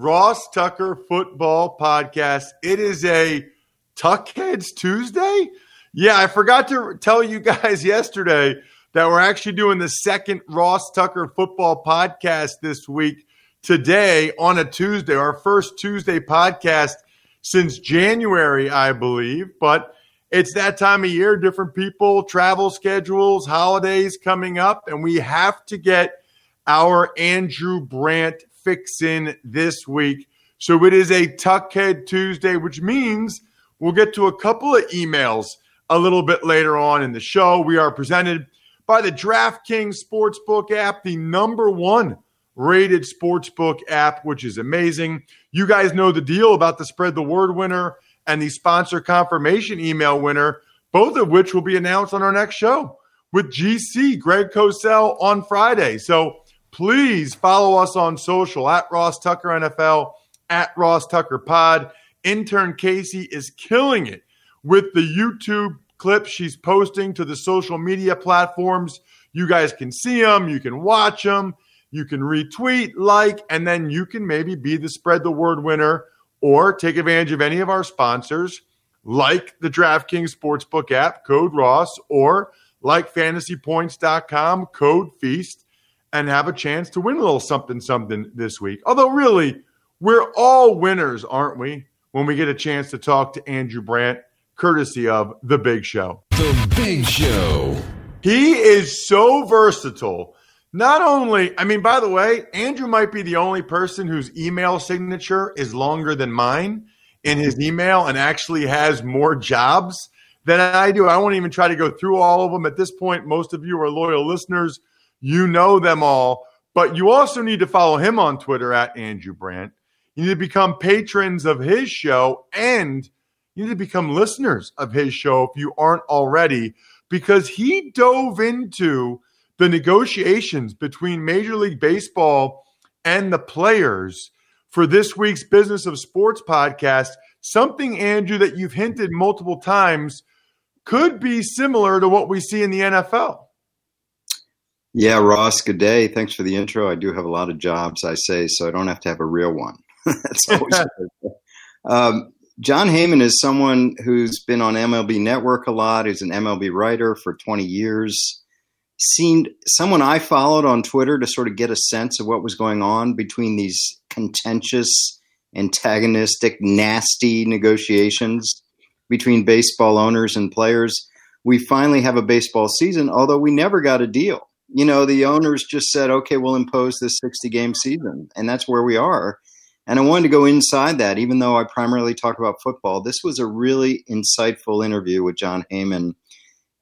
Ross Tucker Football Podcast. It is a Tuckheads Tuesday. Yeah, I forgot to tell you guys yesterday that we're actually doing the second Ross Tucker Football Podcast this week today on a Tuesday, our first Tuesday podcast since January, I believe. But it's that time of year, different people, travel schedules, holidays coming up, and we have to get our Andrew Brandt fix in this week. So it is a Tuckhead Tuesday, which means we'll get to a couple of emails a little bit later on in the show. We are presented by the DraftKings Sportsbook app, the number one rated sportsbook app, which is amazing. You guys know the deal about the spread the word winner and the sponsor confirmation email winner, both of which will be announced on our next show with GC Greg Cosell on Friday. So please follow us on social at Ross Tucker NFL, at Ross Tucker Pod. Intern Casey is killing it with the YouTube clips she's posting to the social media platforms. You guys can see them, you can watch them, you can retweet, like, and then you can maybe be the spread the word winner or take advantage of any of our sponsors like the DraftKings Sportsbook app, code Ross, or like fantasypoints.com, code Feast, and have a chance to win a little something something this week. Although, really, we're all winners, aren't we? When we get a chance to talk to Andrew Brandt, courtesy of The Big Show. The Big Show. He is so versatile not only, I mean, by the way, Andrew might be the only person whose email signature is longer than mine in his email and actually has more jobs than I do. I won't even try to go through all of them. At this point, most of you are loyal listeners. You know them all. But you also need to follow him on Twitter at Andrew Brandt. You need to become patrons of his show and you need to become listeners of his show if you aren't already, because he dove into the negotiations between Major League Baseball and the players for this week's Business of Sports podcast. Something, Andrew, that you've hinted multiple times could be similar to what we see in the NFL. Yeah, Ross, good day. Thanks for the intro. I do have a lot of jobs, I say, so I don't have to have a real one. That's always um, Jon Heyman is someone who's been on MLB Network a lot, He's an MLB writer for 20 years seemed someone I followed on Twitter to sort of get a sense of what was going on between these contentious, antagonistic, nasty negotiations between baseball owners and players. We finally have a baseball season, although we never got a deal. You know, the owners just said, okay, we'll impose this 60 game season. And that's where we are. And I wanted to go inside that, even though I primarily talk about football. This was a really insightful interview with Jon Heyman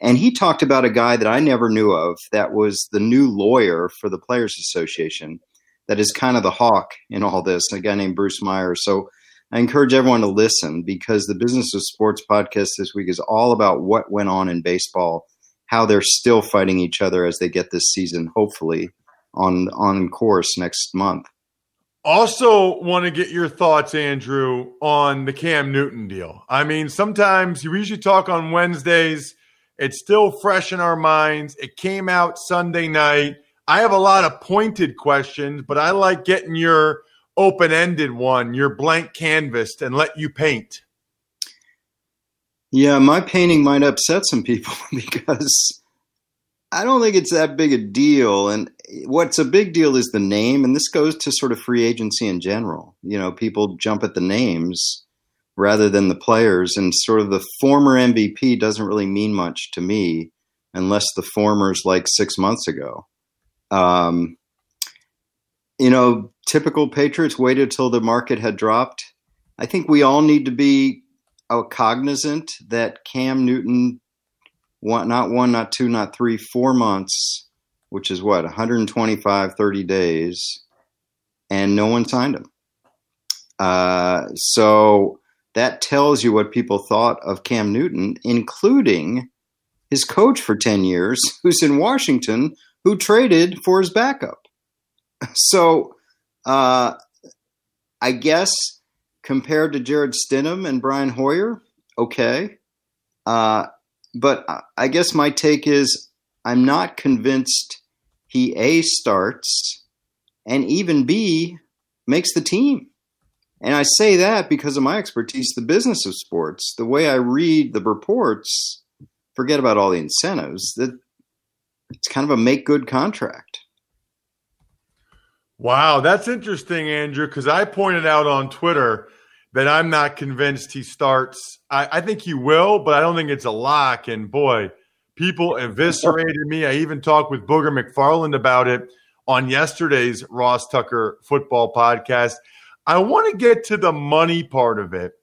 and he talked about a guy that I never knew of that was the new lawyer for the Players Association, that is kind of the hawk in all this, a guy named Bruce Meyer. So I encourage everyone to listen because the Business of Sports podcast this week is all about what went on in baseball, how they're still fighting each other as they get this season, hopefully, on on course next month. Also, want to get your thoughts, Andrew, on the Cam Newton deal. I mean, sometimes you usually talk on Wednesdays It's still fresh in our minds. It came out Sunday night. I have a lot of pointed questions, but I like getting your open ended one, your blank canvas, and let you paint. Yeah, my painting might upset some people because I don't think it's that big a deal. And what's a big deal is the name, and this goes to sort of free agency in general. You know, people jump at the names rather than the players, and sort of the former MVP doesn't really mean much to me unless the former's like six months ago. Um, you know, typical Patriots waited till the market had dropped. I think we all need to be cognizant that Cam Newton, one, not one, not two, not three, four months, which is what, 125, 30 days, and no one signed him. Uh, so that tells you what people thought of Cam Newton, including his coach for 10 years, who's in Washington, who traded for his backup. So uh, I guess compared to Jarrett Stidham and Brian Hoyer, okay. Uh, but I guess my take is I'm not convinced he A starts and even B makes the team. And I say that because of my expertise, the business of sports, the way I read the reports, forget about all the incentives, that it's kind of a make good contract. Wow, that's interesting, Andrew, because I pointed out on Twitter that I'm not convinced he starts. I, I, think he will, but I don't think it's a lock. And boy, people eviscerated me. I even talked with Booger McFarland about it on yesterday's Ross Tucker football podcast. I want to get to the money part of it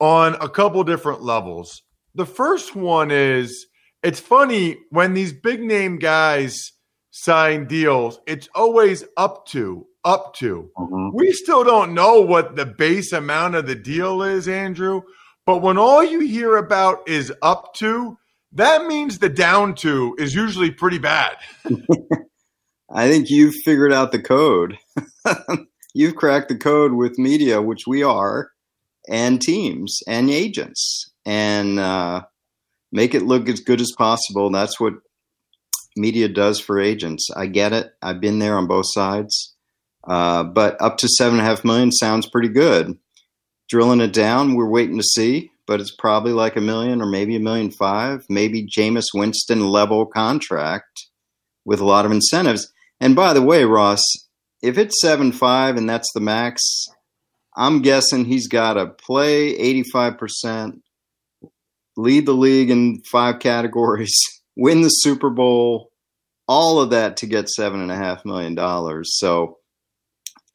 on a couple different levels. The first one is it's funny when these big name guys sign deals, it's always up to, up to. Mm-hmm. We still don't know what the base amount of the deal is, Andrew. But when all you hear about is up to, that means the down to is usually pretty bad. I think you've figured out the code. you've cracked the code with media, which we are, and teams and agents, and uh, make it look as good as possible. That's what media does for agents. I get it. I've been there on both sides. Uh, but up to seven and a half million sounds pretty good. Drilling it down, we're waiting to see, but it's probably like a million or maybe a million five, maybe Jameis Winston level contract with a lot of incentives. And by the way, Ross, if it's seven five and that's the max, I'm guessing he's got to play 85%, lead the league in five categories win the Super Bowl, all of that to get seven and a half million dollars. So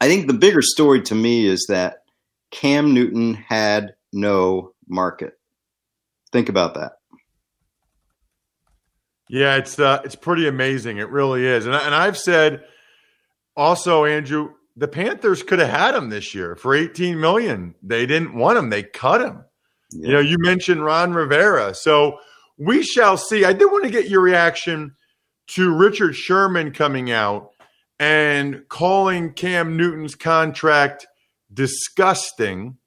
I think the bigger story to me is that Cam Newton had no market. Think about that. Yeah, it's uh, it's pretty amazing. It really is, and and I've said also, Andrew, the Panthers could have had him this year for eighteen million. They didn't want him; they cut him. Yeah. You know, you mentioned Ron Rivera, so we shall see. I did want to get your reaction to Richard Sherman coming out and calling Cam Newton's contract disgusting.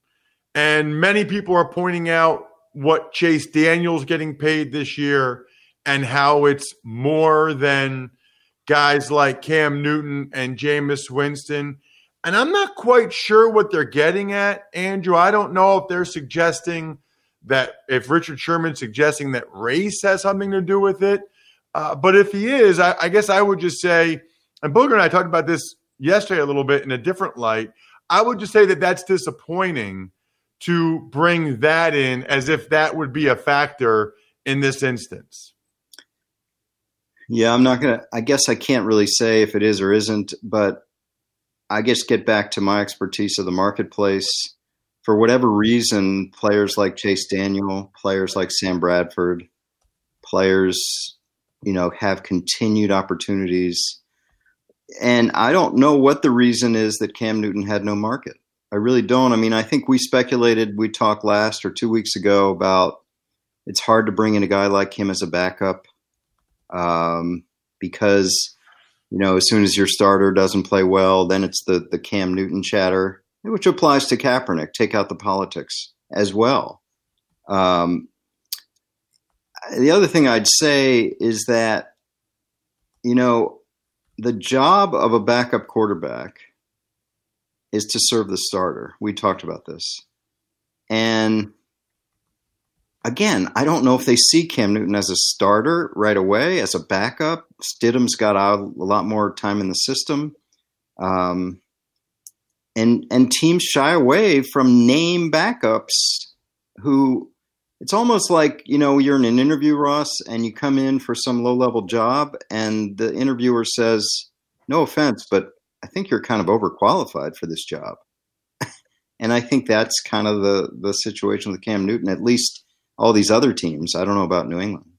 And many people are pointing out what Chase Daniel's getting paid this year and how it's more than guys like Cam Newton and Jameis Winston. And I'm not quite sure what they're getting at, Andrew. I don't know if they're suggesting – that if Richard Sherman's suggesting that race has something to do with it. Uh, but if he is, I, I, guess I would just say, and Booger and I talked about this yesterday a little bit in a different light. I would just say that that's disappointing to bring that in as if that would be a factor in this instance. Yeah, I'm not going to, I guess I can't really say if it is or isn't, but I guess get back to my expertise of the marketplace for whatever reason, players like Chase Daniel, players like Sam Bradford, players, you know, have continued opportunities. And I don't know what the reason is that Cam Newton had no market. I really don't. I mean, I think we speculated, we talked last or two weeks ago about it's hard to bring in a guy like him as a backup um, because, you know, as soon as your starter doesn't play well, then it's the, the Cam Newton chatter which applies to Kaepernick. Take out the politics as well. Um, the other thing I'd say is that, you know, the job of a backup quarterback is to serve the starter. We talked about this. And again, I don't know if they see Cam Newton as a starter right away, as a backup. Stidham's got a lot more time in the system. Um, and and teams shy away from name backups who it's almost like you know you're in an interview ross and you come in for some low level job and the interviewer says no offense but i think you're kind of overqualified for this job. And i think that's kind of the the situation with cam newton at least all these other teams. I don't know about new england.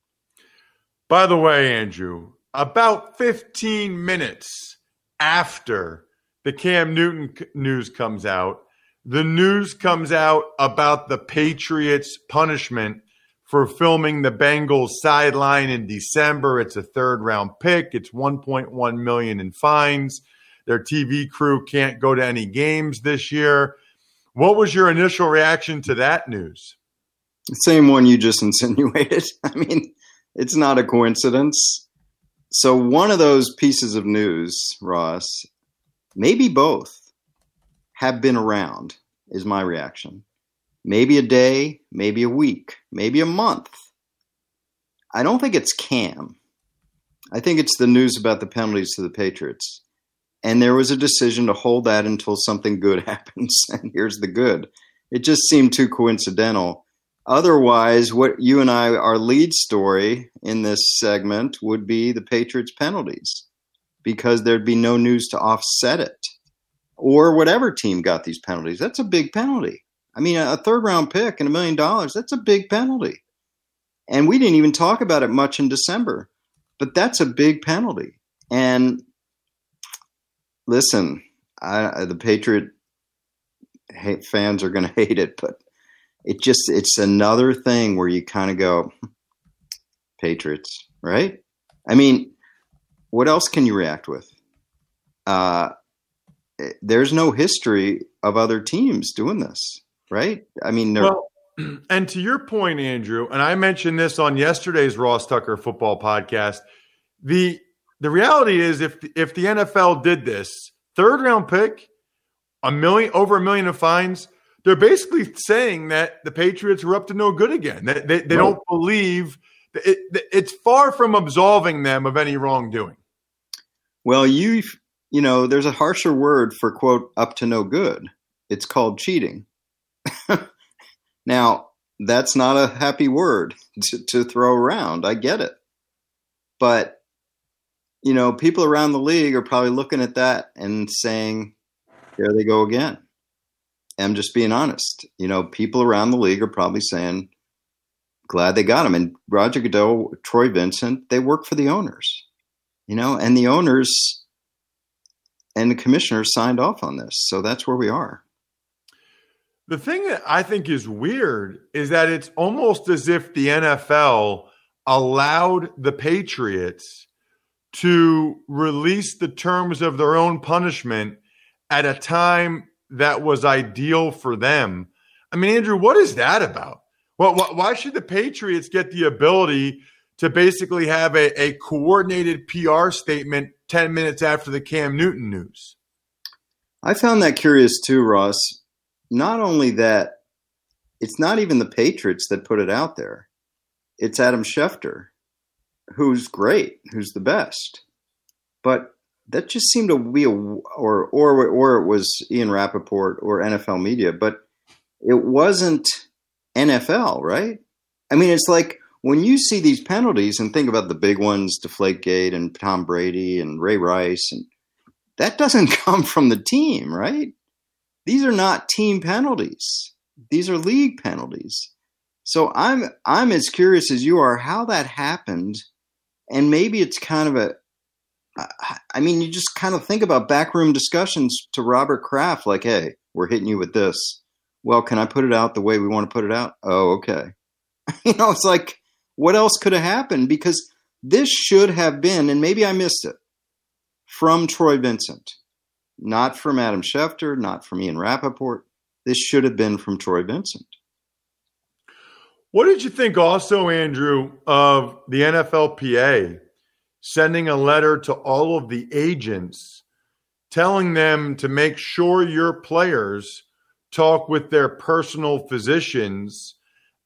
By the way andrew about 15 minutes after the Cam Newton news comes out, the news comes out about the Patriots' punishment for filming the Bengals sideline in December. It's a third round pick. It's 1.1 million in fines. Their TV crew can't go to any games this year. What was your initial reaction to that news? Same one you just insinuated. I mean, it's not a coincidence. So one of those pieces of news, Ross, maybe both, have been around, is my reaction. Maybe a day, maybe a week, maybe a month. I don't think it's Cam. I think it's the news about the penalties to the Patriots. And there was a decision to hold that until something good happens. And here's the good. It just seemed too coincidental. Otherwise, what you and I, our lead story in this segment would be the Patriots penalties because there'd be no news to offset it. Or whatever team got these penalties. That's a big penalty. I mean, a third round pick and a million dollars, that's a big penalty. And we didn't even talk about it much in December, but that's a big penalty. And listen, I, the Patriot fans are going to hate it, but it just, it's another thing where you kind of go, Patriots, right? I mean, what else can you react with? Uh, there's no history of other teams doing this, right? I mean, well, and to your point, Andrew, and I mentioned this on yesterday's Ross Tucker football podcast. The the reality is, if if the NFL did this third round pick, a million over a million of fines, they're basically saying that the Patriots are up to no good again. They they, they don't believe it, it's far from absolving them of any wrongdoing. Well, you you know, there's a harsher word for quote up to no good. It's called cheating. now, that's not a happy word to, to throw around. I get it. But you know, people around the league are probably looking at that and saying, there they go again. I'm just being honest. You know, people around the league are probably saying, glad they got him. And Roger Goodell, Troy Vincent, they work for the owners you know, and the owners and the commissioners signed off on this. So that's where we are. The thing that I think is weird is that it's almost as if the NFL allowed the Patriots to release the terms of their own punishment at a time that was ideal for them. I mean, Andrew, what is that about? Well, why should the Patriots get the ability to basically have a, a coordinated PR statement 10 minutes after the Cam Newton news. I found that curious too, Ross. Not only that, it's not even the Patriots that put it out there. It's Adam Schefter, who's great, who's the best. But that just seemed to be a or or or it was Ian Rapoport or NFL media, but it wasn't NFL, right? I mean, it's like when you see these penalties and think about the big ones, Deflategate and Tom Brady and Ray Rice, and that doesn't come from the team, right? These are not team penalties. These are league penalties. So I'm I'm as curious as you are how that happened, and maybe it's kind of a. I mean, you just kind of think about backroom discussions to Robert Kraft, like, "Hey, we're hitting you with this. Well, can I put it out the way we want to put it out? Oh, okay. you know, it's like what else could have happened? Because this should have been, and maybe I missed it, from Troy Vincent, not from Adam Schefter, not from Ian Rapoport. This should have been from Troy Vincent. What did you think also, Andrew, of the NFLPA sending a letter to all of the agents telling them to make sure your players talk with their personal physicians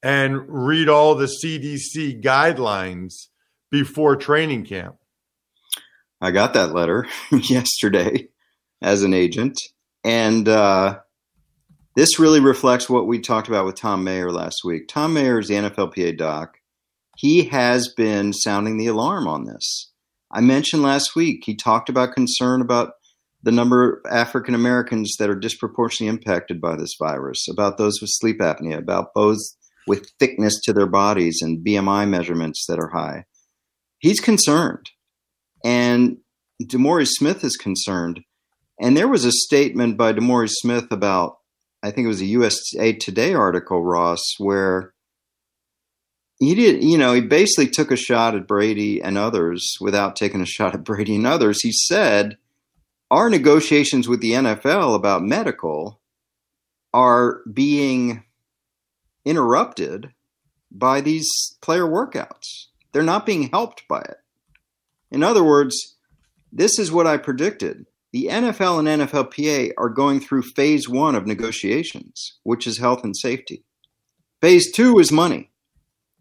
and read all the CDC guidelines before training camp? I got that letter yesterday as an agent. And uh, this really reflects what we talked about with Thom Mayer last week. Thom Mayer is the NFLPA doc. He has been sounding the alarm on this. I mentioned last week, he talked about concern about the number of African Americans that are disproportionately impacted by this virus, about those with sleep apnea, about those with thickness to their bodies and BMI measurements that are high. He's concerned. And DeMaurice Smith is concerned. And there was a statement by DeMaurice Smith about, I think it was a USA Today article, Ross, where he did, you know, he basically took a shot at Brady and others without taking a shot at Brady and others. He said, Our negotiations with the NFL about medical are being interrupted by these player workouts. They're not being helped by it. In other words, this is what I predicted. The NFL and NFLPA are going through phase one of negotiations, which is health and safety. Phase two is money.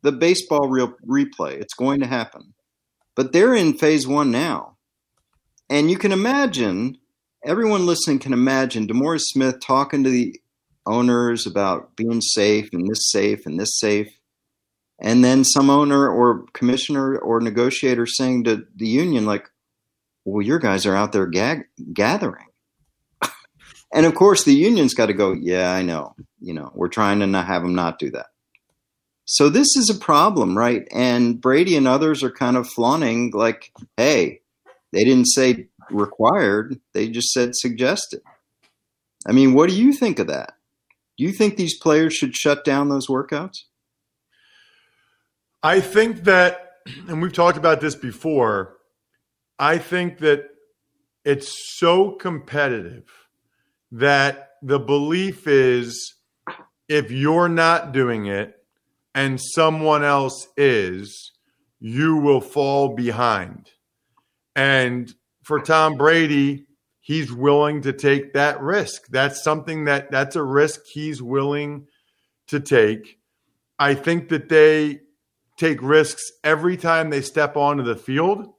The baseball real replay, it's going to happen. But they're in phase one now. And you can imagine, everyone listening can imagine DeMaurice Smith talking to the owners about being safe and this safe and this safe. And then some owner or commissioner or negotiator saying to the union, like, well, your guys are out there gag- gathering. and of course, the union's got to go, yeah, I know. You know, we're trying to not have them not do that. So this is a problem, right? And Brady and others are kind of flaunting, like, hey, they didn't say required, they just said suggested. I mean, what do you think of that? Do you think these players should shut down those workouts? I think that, and we've talked about this before, I think that it's so competitive that the belief is if you're not doing it and someone else is, you will fall behind. And for Tom Brady, he's willing to take that risk. That's something that that's a risk he's willing to take. I think that they take risks every time they step onto the field.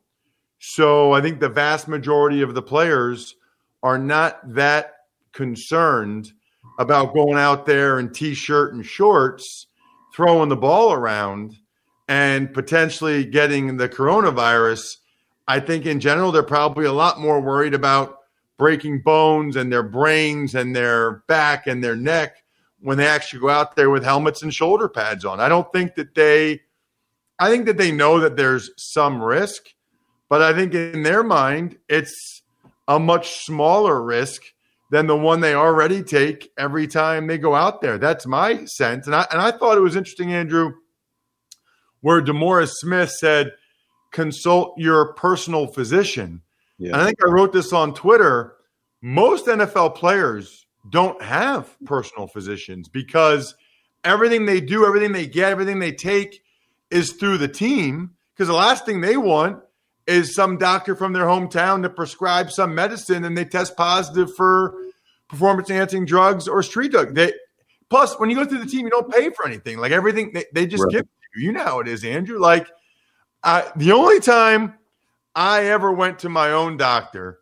So I think the vast majority of the players are not that concerned about going out there in t-shirt and shorts, throwing the ball around and potentially getting the coronavirus. I think in general they're probably a lot more worried about breaking bones and their brains and their back and their neck when they actually go out there with helmets and shoulder pads on. I don't think that they I think that they know that there's some risk, but I think in their mind, it's a much smaller risk than the one they already take every time they go out there. That's my sense. And I, and I thought it was interesting, Andrew, where DeMaurice Smith said, consult your personal physician. Yeah. And I think I wrote this on Twitter. Most NFL players don't have personal physicians because everything they do, everything they get, everything they take is through the team because the last thing they want is some doctor from their hometown to prescribe some medicine and they test positive for performance enhancing drugs or street drug. They plus when you go through the team, you don't pay for anything. Like everything they, they just right. give you. You know how it is, Andrew. Like I, the only time I ever went to my own doctor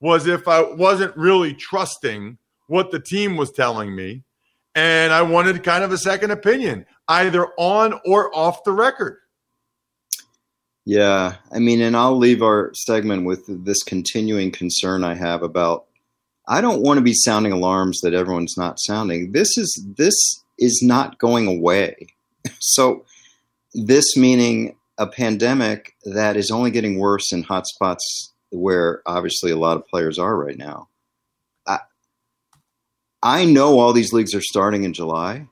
was if I wasn't really trusting what the team was telling me and I wanted kind of a second opinion either on or off the record. Yeah, I mean, and I'll leave our segment with this continuing concern I have about. I don't want to be sounding alarms that everyone's not sounding. This is this is not going away. So, this meaning a pandemic that is only getting worse in hotspots where obviously a lot of players are right now. I, I know all these leagues are starting in July.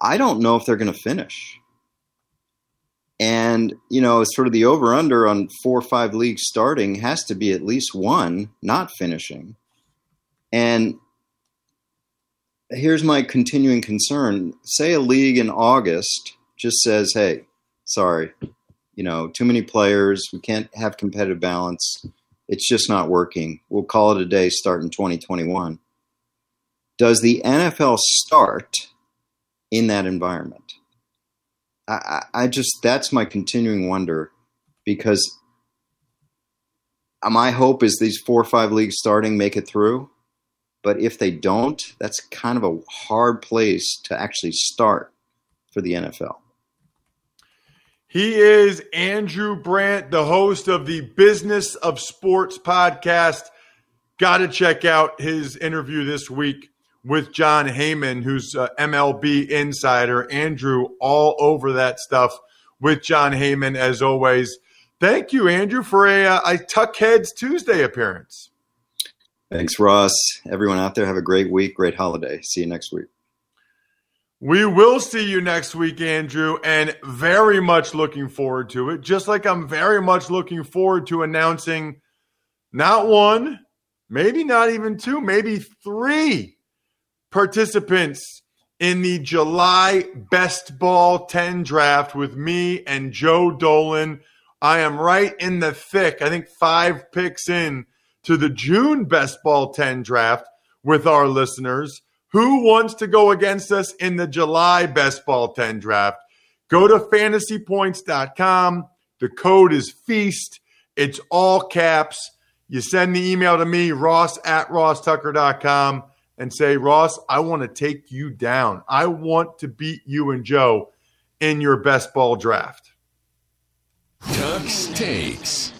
I don't know if they're going to finish. And, you know, sort of the over under on four or five leagues starting has to be at least one not finishing. And here's my continuing concern. Say a league in August just says, hey, sorry, you know, too many players. We can't have competitive balance. It's just not working. We'll call it a day start in 2021. Does the NFL start in that environment? I, I just, that's my continuing wonder because my hope is these four or five leagues starting make it through but if they don't, that's kind of a hard place to actually start for the NFL. He is Andrew Brandt, the host of the Business of Sports podcast. Got to check out his interview this week with Jon Heyman, who's MLB insider. Andrew, all over that stuff with Jon Heyman, as always. Thank you, Andrew, for a, uh, a Tuck Heads Tuesday appearance. Thanks, Ross. Everyone out there, have a great week, great holiday. See you next week. We will see you next week, Andrew, and very much looking forward to it. Just like I'm very much looking forward to announcing not one, maybe not even two, maybe three participants in the July Best Ball 10 draft with me and Joe Dolan. I am right in the thick, I think five picks in to the June Best Ball 10 draft with our listeners. Who wants to go against us in the July Best Ball 10 draft? Go to fantasypoints.com. The code is FEAST. It's all caps. You send the email to me, ross at rosstucker.com, and say, Ross, I want to take you down. I want to beat you and Joe in your best ball draft. Tuck's Takes.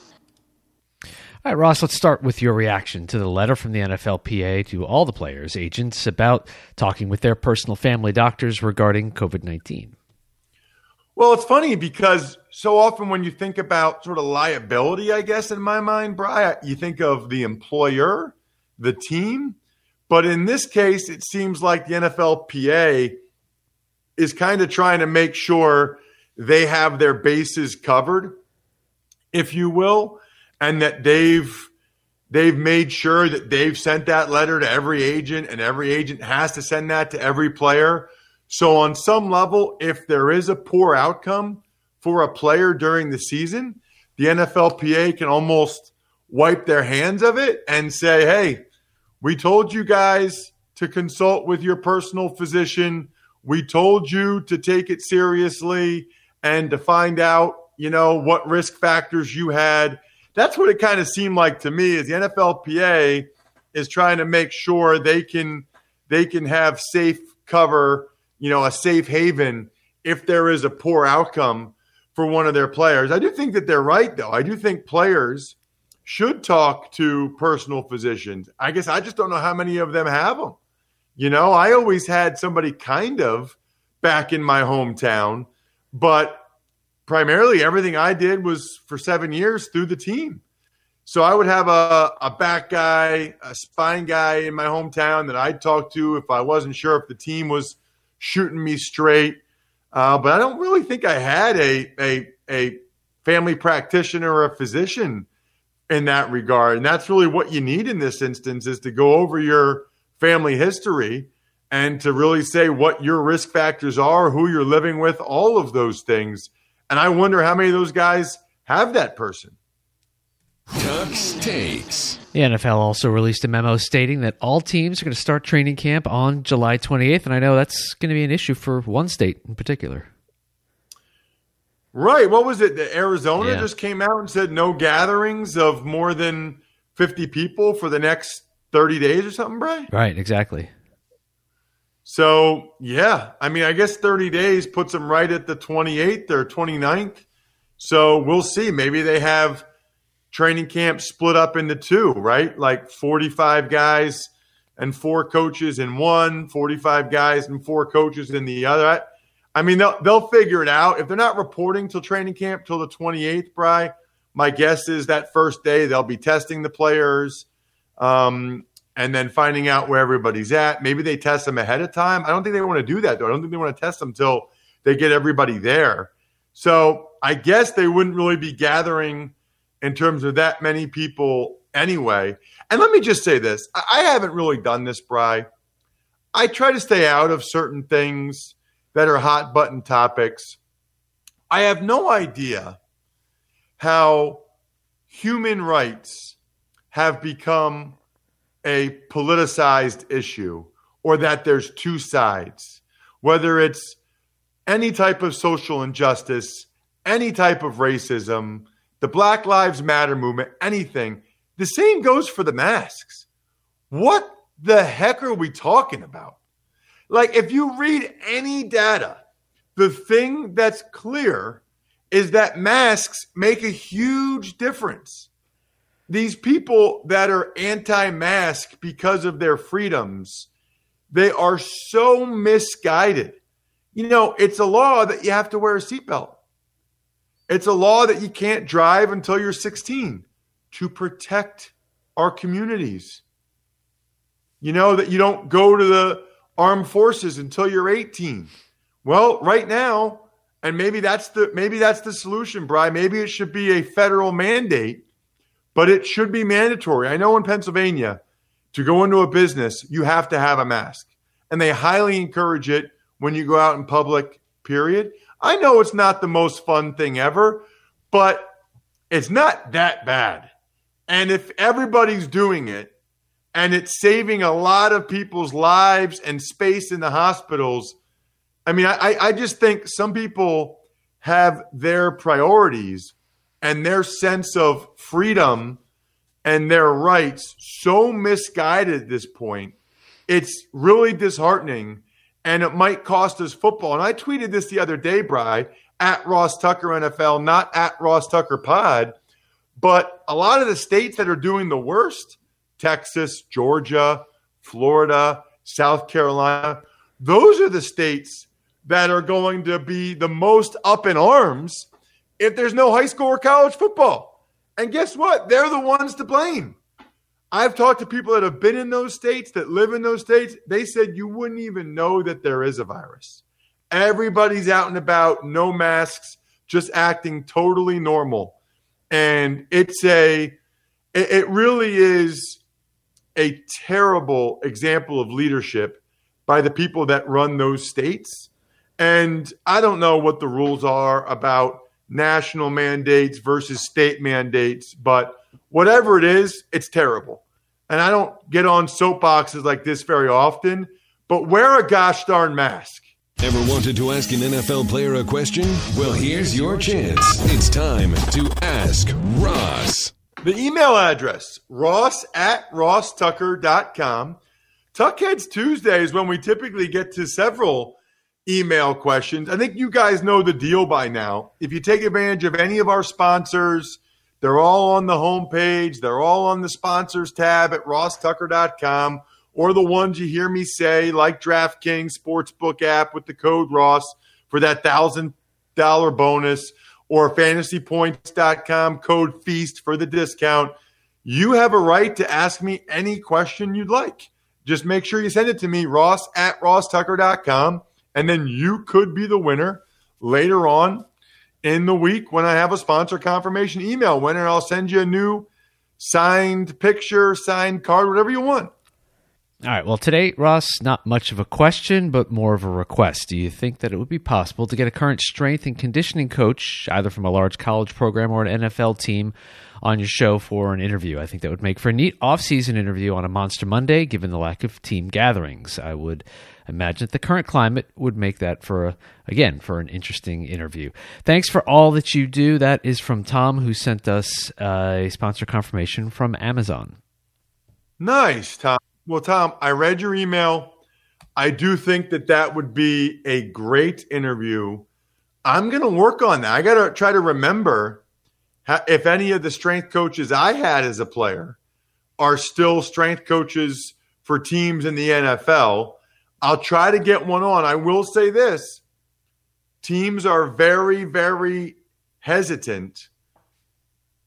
All right, Ross, let's start with your reaction to the letter from the NFLPA to all the players' agents about talking with their personal family doctors regarding COVID 19. Well, it's funny because so often when you think about sort of liability, I guess, in my mind, Brian, you think of the employer, the team. But in this case, it seems like the NFLPA is kind of trying to make sure they have their bases covered, if you will and that they've they've made sure that they've sent that letter to every agent and every agent has to send that to every player. So on some level, if there is a poor outcome for a player during the season, the NFLPA can almost wipe their hands of it and say, "Hey, we told you guys to consult with your personal physician. We told you to take it seriously and to find out, you know, what risk factors you had that's what it kind of seemed like to me is the NFLPA is trying to make sure they can they can have safe cover, you know, a safe haven if there is a poor outcome for one of their players. I do think that they're right though. I do think players should talk to personal physicians. I guess I just don't know how many of them have them. You know, I always had somebody kind of back in my hometown, but primarily everything I did was for seven years through the team. So I would have a, a back guy, a spine guy in my hometown that I'd talk to if I wasn't sure if the team was shooting me straight. Uh, but I don't really think I had a, a, a family practitioner or a physician in that regard. And that's really what you need in this instance is to go over your family history and to really say what your risk factors are, who you're living with, all of those things – and I wonder how many of those guys have that person. Tuck's. The NFL also released a memo stating that all teams are going to start training camp on July 28th, and I know that's going to be an issue for one state in particular. Right. What was it? The Arizona Yeah. just came out and said no gatherings of more than 50 people for the next 30 days or something, Bray? Right, exactly. So, yeah, I mean, I guess 30 days puts them right at the 28th or 29th. So we'll see. Maybe they have training camp split up into two, right? Like 45 guys and four coaches in one, 45 guys and four coaches in the other. I, mean, they'll, they'll figure it out. If they're not reporting till training camp till the 28th, Bry, my guess is that first day they'll be testing the players. Um, and then finding out where everybody's at. Maybe they test them ahead of time. I don't think they want to do that though. I don't think they want to test them until they get everybody there. So I guess they wouldn't really be gathering in terms of that many people anyway. And let me just say this: I I haven't really done this, Bry. I try to stay out of certain things that are hot button topics. I have no idea how human rights have become a politicized issue or that there's two sides, whether it's any type of social injustice, any type of racism, the Black Lives Matter movement, anything. The same goes for the masks. What the heck are we talking about? Like, if you read any data, the thing that's clear is that masks make a huge difference. These people that are anti mask because of their freedoms, they are so misguided. You know, it's a law that you have to wear a seatbelt. It's a law that you can't drive until you're 16 to protect our communities. You know, that you don't go to the armed forces until you're 18. Well, right now, and maybe that's the maybe that's the solution, Bry. Maybe it should be a federal mandate, but it should be mandatory. I know in Pennsylvania, to go into a business, you have to have a mask. And they highly encourage it when you go out in public, period. I know it's not the most fun thing ever, but it's not that bad. And if everybody's doing it and it's saving a lot of people's lives and space in the hospitals, I mean, I, I just think some people have their priorities and their sense of freedom and their rights so misguided at this point. It's really disheartening and it might cost us football. And I tweeted this the other day, Bry, at Ross Tucker NFL, not at Ross Tucker Pod. But a lot of the states that are doing the worst, Texas, Georgia, Florida, South Carolina, those are the states that are going to be the most up in arms if there's no high school or college football. And guess what? They're the ones to blame. I've talked to people that have been in those states, that live in those states. They said you wouldn't even know that there is a virus. Everybody's out and about, no masks, just acting totally normal. And it's a, it really is a terrible example of leadership by the people that run those states. And I don't know what the rules are about national mandates versus state mandates, but whatever it is, it's terrible and I don't get on soapboxes like this very often, but wear a gosh darn mask. Ever wanted to ask an NFL player a question? Well, here's your chance. It's time to ask Ross. The email address, ross at rosstucker.com. Tuckheads Tuesday is when we typically get to several email questions. I think you guys know the deal by now. If you take advantage of any of our sponsors, they're all on the homepage. They're all on the sponsors tab at rosstucker.com or the ones you hear me say, like DraftKings Sportsbook app with the code Ross for that $1,000 bonus or fantasypoints.com code FEAST for the discount. You have a right to ask me any question you'd like. Just make sure you send it to me, ross at rosstucker.com, and then you could be the winner later on in the week when I have a sponsor confirmation email winner. I'll send you a new signed picture, signed card, whatever you want. All right. Well, today, Ross, not much of a question, but more of a request. Do you think that it would be possible to get a current strength and conditioning coach, either from a large college program or an NFL team, on your show for an interview? I think that would make for a neat off-season interview on a Monster Monday, given the lack of team gatherings. I would imagine the current climate would make that for a, again for an interesting interview. Thanks for all that you do. That is from Tom, who sent us uh, a sponsor confirmation from Amazon. Nice, Tom. Well, Tom, I read your email. I do think that that would be a great interview. I'm going to work on that. I got to try to remember if any of the strength coaches I had as a player are still strength coaches for teams in the NFL. I'll try to get one on. I will say this teams are very, very hesitant,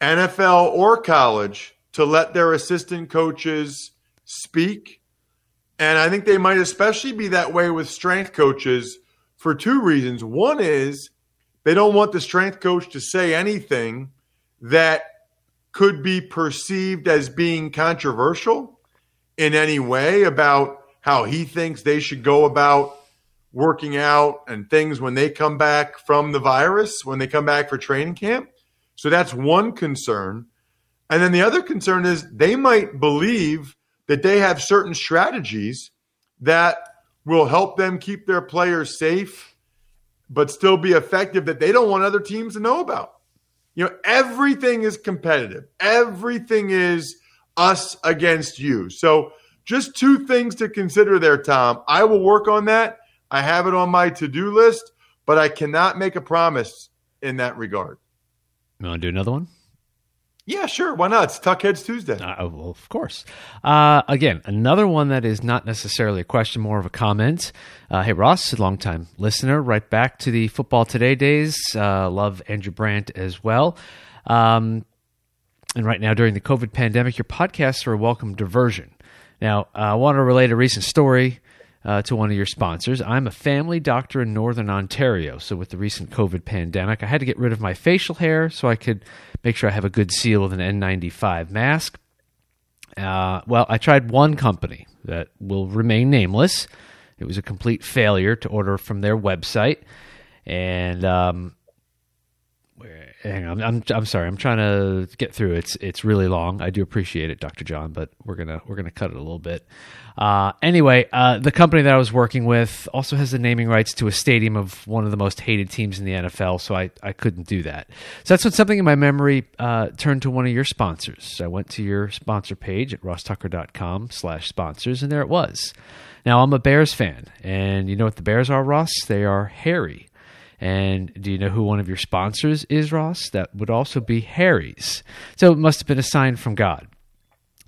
NFL or college, to let their assistant coaches speak. And I think they might especially be that way with strength coaches for two reasons. One is they don't want the strength coach to say anything that could be perceived as being controversial in any way about how he thinks they should go about working out and things when they come back from the virus, when they come back for training camp. So that's one concern. And then the other concern is they might believe that they have certain strategies that will help them keep their players safe, but still be effective that they don't want other teams to know about. You know, everything is competitive, everything is us against you. So, just two things to consider there, Tom. I will work on that. I have it on my to do list, but I cannot make a promise in that regard. You want to do another one? Yeah, sure. Why not? It's Tuckheads Tuesday. Uh, well, of course. Uh, again, another one that is not necessarily a question, more of a comment. Uh, hey, Ross, a longtime listener, right back to the Football Today days. Uh, love Andrew Brandt as well. Um, and right now, during the COVID pandemic, your podcasts are a welcome diversion. Now, I want to relate a recent story uh, to one of your sponsors. I'm a family doctor in Northern Ontario. So, with the recent COVID pandemic, I had to get rid of my facial hair so I could make sure I have a good seal with an N95 mask. Uh, well, I tried one company that will remain nameless. It was a complete failure to order from their website. And um, hang on, I'm I'm sorry. I'm trying to get through. It's it's really long. I do appreciate it, Dr. John, but we're gonna we're gonna cut it a little bit. Uh, anyway, uh, the company that I was working with also has the naming rights to a stadium of one of the most hated teams in the NFL, so I, I couldn't do that. So that's when something in my memory uh, turned to one of your sponsors. I went to your sponsor page at rosstucker.com slash sponsors, and there it was. Now, I'm a Bears fan, and you know what the Bears are, Ross? They are hairy. And do you know who one of your sponsors is, Ross? That would also be Harry's. So it must have been a sign from God.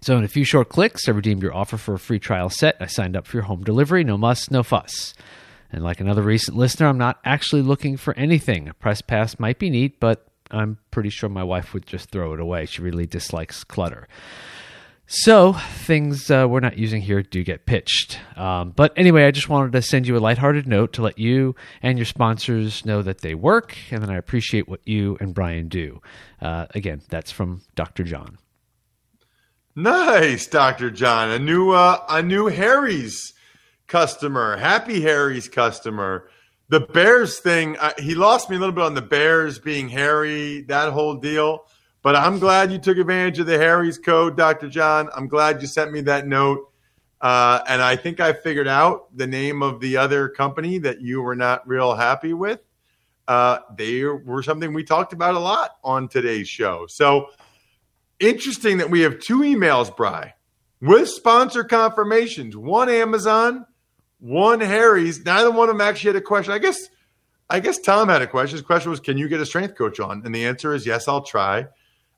So in a few short clicks, I redeemed your offer for a free trial set. I signed up for your home delivery. No muss, no fuss. And like another recent listener, I'm not actually looking for anything. A press pass might be neat, but I'm pretty sure my wife would just throw it away. She really dislikes clutter. So things uh, we're not using here do get pitched. Um, but anyway, I just wanted to send you a lighthearted note to let you and your sponsors know that they work, and then I appreciate what you and Brian do. Uh, again, that's from Dr. John. Nice, Dr. John. A new uh, a new Harry's customer. Happy Harry's customer. The Bears thing, uh, he lost me a little bit on the Bears being Harry, that whole deal. But I'm glad you took advantage of the Harry's code, Dr. John. I'm glad you sent me that note. Uh, and I think I figured out the name of the other company that you were not real happy with. Uh, they were something we talked about a lot on today's show. So interesting that we have two emails, Bry, with sponsor confirmations. One Amazon, one Harry's. Neither one of them actually had a question. I guess, I guess Tom had a question. His question was, "Can you get a strength coach on?" And the answer is yes, I'll try.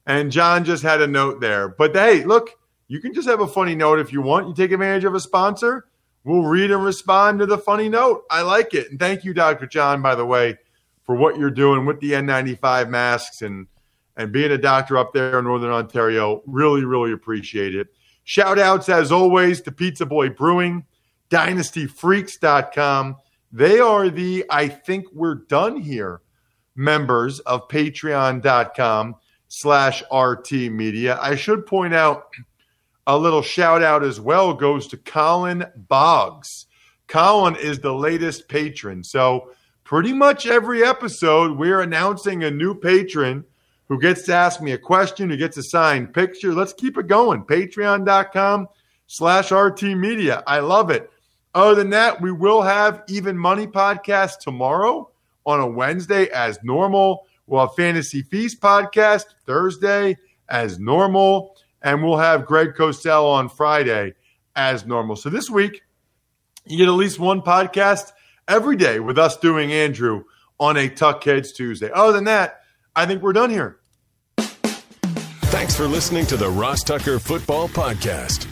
And John just had a note there. But hey, look, you can just have a funny note if you want. You take advantage of a sponsor. We'll read and respond to the funny note. I like it. And thank you, Dr. John, by the way, for what you're doing with the N95 masks and and being a doctor up there in Northern Ontario. Really, really appreciate it. Shout outs, as always, to Pizza Boy Brewing, dynastyfreaks.com. They are the I think we're done here members of patreon.com slash RT Media. I should point out a little shout out as well goes to Colin Boggs. Colin is the latest patron. So, pretty much every episode, we're announcing a new patron who gets to ask me a question, who gets a signed picture. Let's keep it going. Patreon.com slash RT Media. I love it. Other than that, we will have Even Money podcast tomorrow on a Wednesday as normal. We'll have Fantasy Feast podcast Thursday as normal. And we'll have Greg Cosell on Friday as normal. So this week, you get at least one podcast every day with us doing Andrew on a Tuck Heads Tuesday. Other than that, I think we're done here. Thanks for listening to the Ross Tucker Football Podcast.